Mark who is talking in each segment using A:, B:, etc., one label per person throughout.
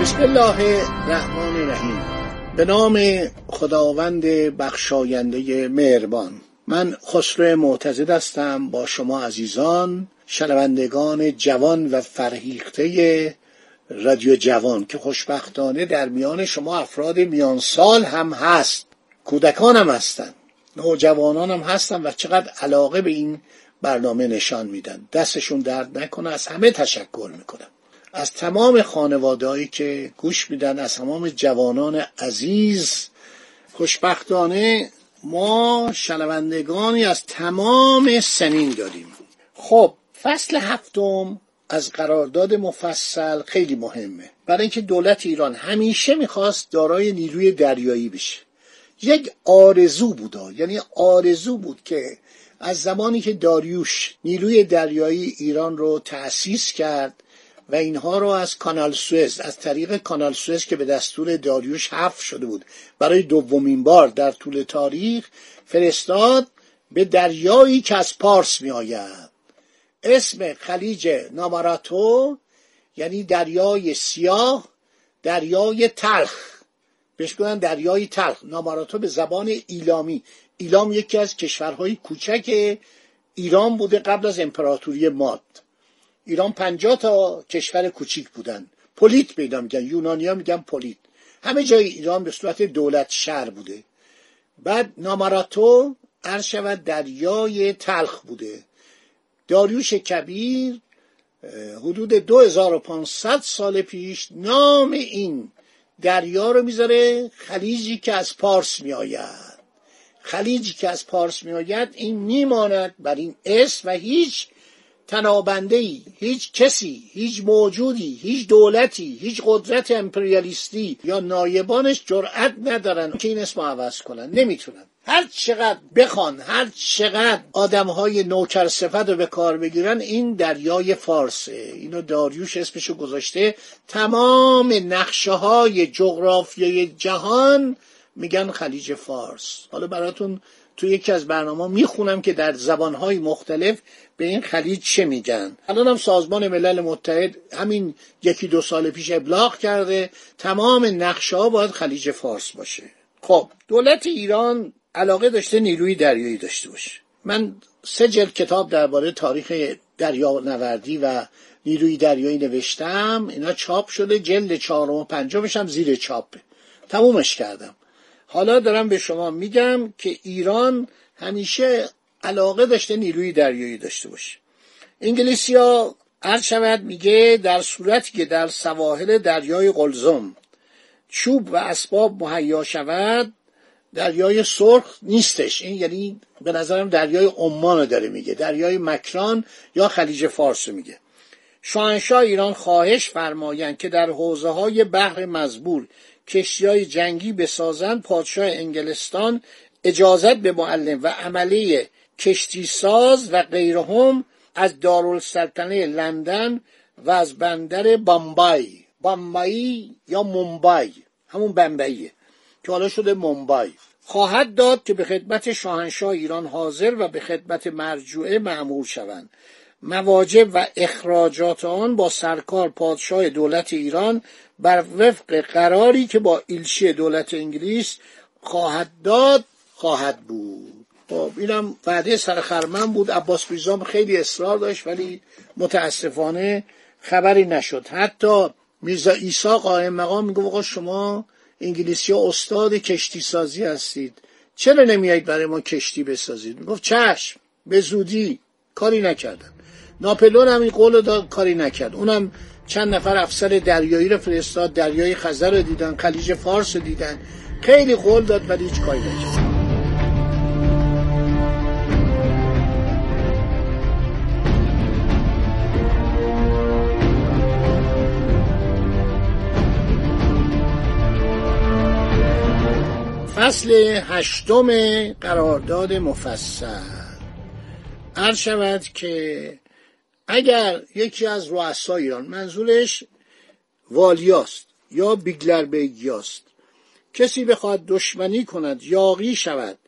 A: بسم الله الرحمن الرحیم. به نام خداوند بخشاینده مهربان. من خسرو معتزد هستم. با شما عزیزان شنوندگان جوان و فرهیخته رادیو جوان که خوشبختانه در میان شما افراد میان سال هم هست. کودکان هم هستن. نوجوانان هم هستن و چقدر علاقه به این برنامه نشان میدن. دستشون درد نکنه از همه تشکر می‌کنم. از تمام خانوادهایی که گوش میدن از تمام جوانان عزیز خوشبختانه ما شنوندگانی از تمام سنین داریم. خب فصل هفتم از قرارداد مفصل خیلی مهمه. برای اینکه دولت ایران همیشه می‌خواست دارای نیروی دریایی بشه. یک آرزو بودا یعنی آرزو بود که از زمانی که داریوش نیروی دریایی ایران رو تأسیس کرد و اینها رو از کانال سوئز از طریق کانال سوئز که به دستور داریوش حف شده بود برای دومین بار در طول تاریخ فرستاد به دریایی که از پارس می آید اسم خلیج ناماراتو یعنی دریای سیاه دریای تلخ. بهش گفتن دریای تلخ. ناماراتو به زبان ایلامی. ایلام یکی از کشورهای کوچک ایران بوده قبل از امپراتوری ماد ایران پنجاه تا کشور کوچیک بودن. پولیت پیدا میگن یونانیا میگن پولیت همه جای ایران به صورت دولت شهر بوده. بعد ناماراتو عرض شود دریای تلخ بوده. داریوش کبیر حدود 2500 سال پیش نام این دریا رو می‌ذاره خلیجی که از پارس میآید. خلیجی که از پارس میآید این میماند بر این اسم و هیچ تنابنده ای هیچ کسی هیچ موجودی هیچ دولتی هیچ قدرت امپریالیستی یا نایبانش جرأت ندارن که این اسم عوض کنن. نمی‌تونن. هر چقدر بخوان هر چقدر آدم های نوکر صفت رو به کار بگیرن این دریای فارسه. اینو داریوش اسمشو گذاشته. تمام نقشه های جغرافیای جهان میگن خلیج فارس. حالا براتون تو یکی از برنامه می‌خونم که در زبانهای مختلف به این خلیج چه میگن. الان هم سازمان ملل متحد همین یکی دو سال پیش ابلاغ کرده تمام نقشه ها باید خلیج فارس باشه. خب دولت ایران علاقه داشته نیروی دریایی داشته باشه. من سه جلد کتاب درباره تاریخ دریا نوردی و نیروی دریایی نوشتم. اینا چاپ شده جلد چهارم و پنجمش هم زیر چاپه. تمومش کردم. حالا دارم به شما میگم که ایران همیشه علاقه داشته نیروی دریایی داشته باشه. انگلیسی ها هر شود میگه در صورتی که در سواحل دریای قلزم چوب و اسباب مهیا شود دریای سرخ نیستش. این یعنی به نظرم دریای عمان داره میگه دریای مکران یا خلیج فارس میگه. شاهنشاه ایران خواهش فرمایند که در حوزه های بحر مزبور کشتی های جنگی بسازند پادشاه انگلستان اجازت به معلم و عمله کشتی ساز و غیرهم از دارالسلطنه لندن و از بندر بامبای بامبایی یا مومبای همون بمبئیه که حالا شده مومبای خواهد داد که به خدمت شاهنشاه ایران حاضر و به خدمت مرجوعه معمول شوند. مواجب و اخراجات آن با سرکار پادشاه دولت ایران بر وفق قراری که با ایلچی دولت انگلیس خواهد داد خواهد بود. خب اینم وعده سرخرمن بود. عباس بیزام خیلی اصرار داشت ولی متاسفانه خبری نشد. حتی میرزا ایسا قائم مقام میگه آقا شما انگلیسی ها استاد کشتی سازی هستید. چرا نمیایید برای ما کشتی بسازید؟ می‌گفت چشم به زودی کاری نکردن ناپلون هم این قول داد کاری نکرد. اونم چند نفر افسر دریایی رو فرستاد دریای خزر رو دیدن خلیج فارس رو دیدن. خیلی قول داد ولی هیچ کاری نکرد. فصل هشتم قرارداد مفصل. عرض شود که اگر یکی از رؤسای ایران منظورش والیاست یا بیگلر بیگیاست کسی بخواد دشمنی کند یاقی شود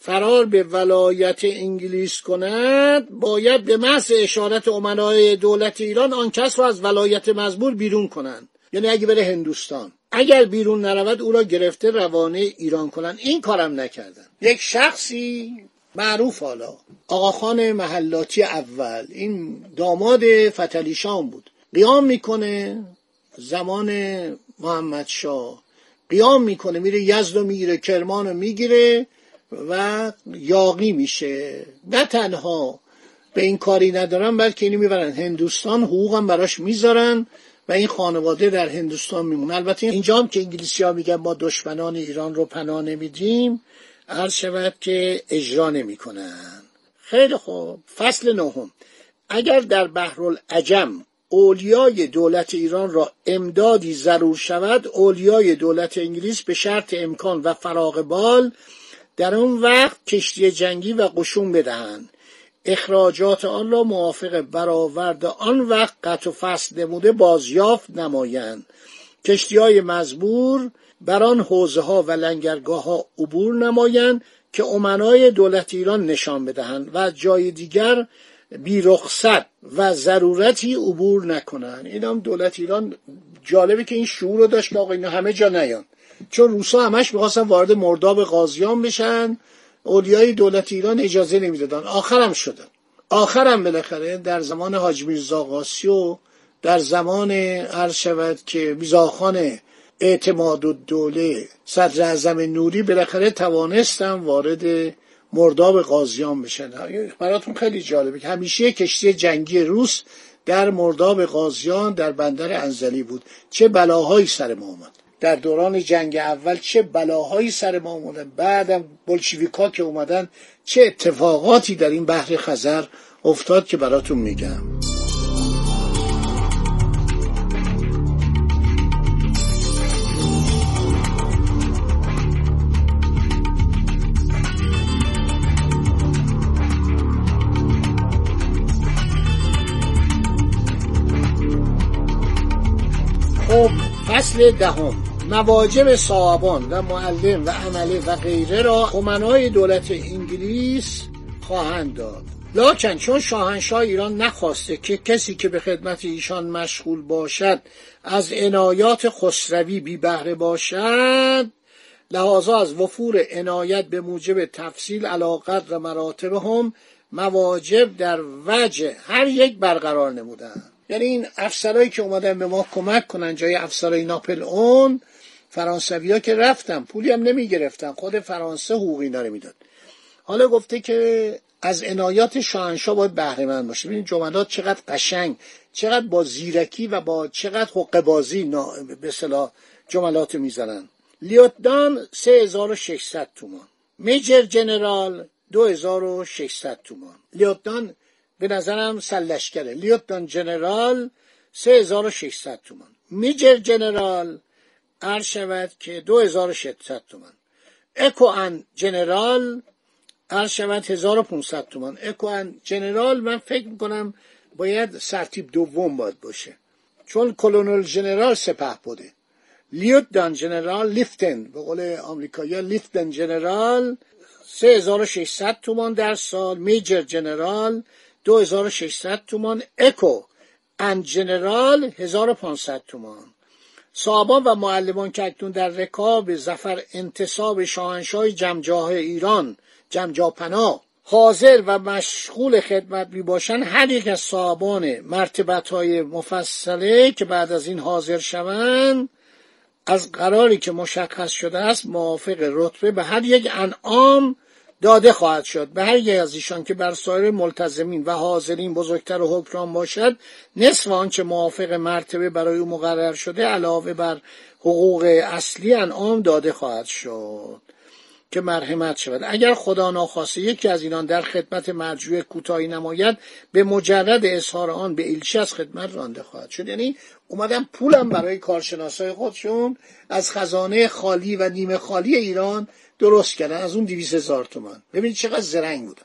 A: فرار به ولایت انگلیس کند باید به محض اشارت امنای دولت ایران آن کس را از ولایت مزبور بیرون کنند. یعنی اگه بره هندوستان. اگر بیرون نرود او را گرفته روانه ایران کنند. این کارم نکردن. یک شخصی معروف حالا. آقاخان محلاتی اول. این داماد فتلیشان بود. قیام می‌کنه زمان محمد شاه. قیام می‌کنه میره یزد و می‌گیره کرمان رو می‌گیره و یاقی میشه. نه تنها به این کاری ندارن بلکه اینو می‌برن. هندوستان حقوقم براش می‌ذارن و این خانواده در هندوستان میمونه البته اینجا هم که انگلیسی ها میگن ما دشمنان ایران رو پناه نمیدیم. عرض شود که اجرا نمی‌کنن خیلی خوب. فصل نهم. اگر در بحرالعجم اولیای دولت ایران را امدادی ضرور شود اولیای دولت انگلیس به شرط امکان و فراغ بال در آن وقت کشتی جنگی و قشون بدهند. اخراجات آن را موافق برآورد. آن وقت قطع و فصل نموده بازیافت نمایند. کشتی های مزبور بر آن حوزه ها و لنگرگاه ها عبور نمایند که امنای دولت ایران نشان بدهند و جای دیگر بی رخصت و ضرورتی عبور نکنند. این هم دولت ایران جالبه که این شعور رو داشت که آقا اینا همه جا نیان. چون روسا همش می‌خواستن وارد مرداب غازیان بشن اولیای دولت ایران اجازه نمی‌دادن. آخرم شدن آخرم بالاخره در زمان حاج میرزا قاسی و در زمان عرض شود که میزاخان اعتماد و دوله. صدر اعظم نوری بالاخره توانستن وارد مرداب قاضیان بشن. براتون خیلی جالبه که همیشه کشتی جنگی روس در مرداب قاضیان در بندر انزلی بود. چه بلاهایی سر ما اومد. در دوران جنگ اول چه بلاهایی سر ما اومدن. بعدم بلشویکا که اومدن چه اتفاقاتی در این بحر خزر افتاد که براتون میگم. خب فصل دهم مواجب صاحبان و معلم و عمله و غیره را امنای دولت انگلیس خواهند داد. لاکن چون شاهنشاه ایران نخواسته که کسی که به خدمت ایشان مشغول باشد از عنایات خسروی بی بهره باشد لحاظا از وفور عنایت به موجب تفصیل علاقت و مراتب هم مواجب در وجه هر یک برقرار نمودند یعنی این افسرهایی که اومدن به ما کمک کنن جای افسرهای ناپل اون فرانسوی ها که رفتن پولی هم نمی گرفتن خود فرانسه حقوق اینا می‌داد. حالا گفته که از عنایات شاهنشاه باید بهره مند باشه. ببینید جملات چقدر قشنگ چقدر با زیرکی و با چقدر حقه بازی به اصطلاح جملات می‌زنن. لیوتدان 3600 تومان. میجر جنرال 2600 تومان. لیوتدان به نظرم سلشکره لیوتدان جنرال 3600 تومان. میجر جنرال عرض شود که 2600 تومان. اکو ان جنرال عرض شود 1500 تومان. اکو ان جنرال من فکر می‌کنم باید سرتیب دوم باید باشه. چون کلونل جنرال سپه بوده. لیوتدان جنرال لیفتن به قول آمریکایی لیفتن جنرال 3600 تومان در سال. میجر جنرال 2600 تومان اکو ان جنرال 1500 تومان. صاحبان و معلمان که اکنون در رکاب زفر انتصاب شاهنشاه جمجاه ایران جمجاپنا حاضر و مشغول خدمت می باشند هر یک از صاحبان مرتبت های مفصله که بعد از این حاضر شوند. از قراری که مشخص شده است موافق رتبه به هر یک انعام داده خواهد شد. به هر یک از ایشان که بر سایر ملتزمین و حاضرین بزرگتر و حکران باشد نصف آنچه موافق مرتبه برای او مقرر شده علاوه بر حقوق اصلی انعام داده خواهد شد. که مرحمت شود. اگر خدا ناخواسته یکی از اینان در خدمت مرجوع کوتاهی نماید به مجرد اظهار آن به ایلچی از خدمت رانده خواهد شد. یعنی اومدن پولم برای کارشناسای خودشون از خزانه خالی و نیمه خالی ایران درست کردن از اون دیویس هزار تومن ببینید چقدر زرنگ بودن.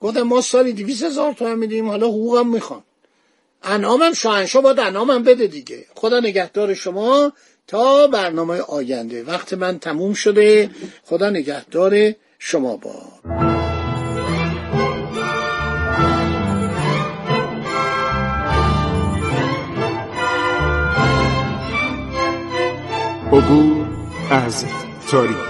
A: گفتم ما سالی دیویس هزار تومن میدیم حالا حقوقم می‌خوان. انعامم شاهنشاه باید انعامم بده دیگه. خدا نگهدار شما تا برنامه آینده. وقت من تموم شده. خدا نگهدار شما با.
B: عبور از تاریخ.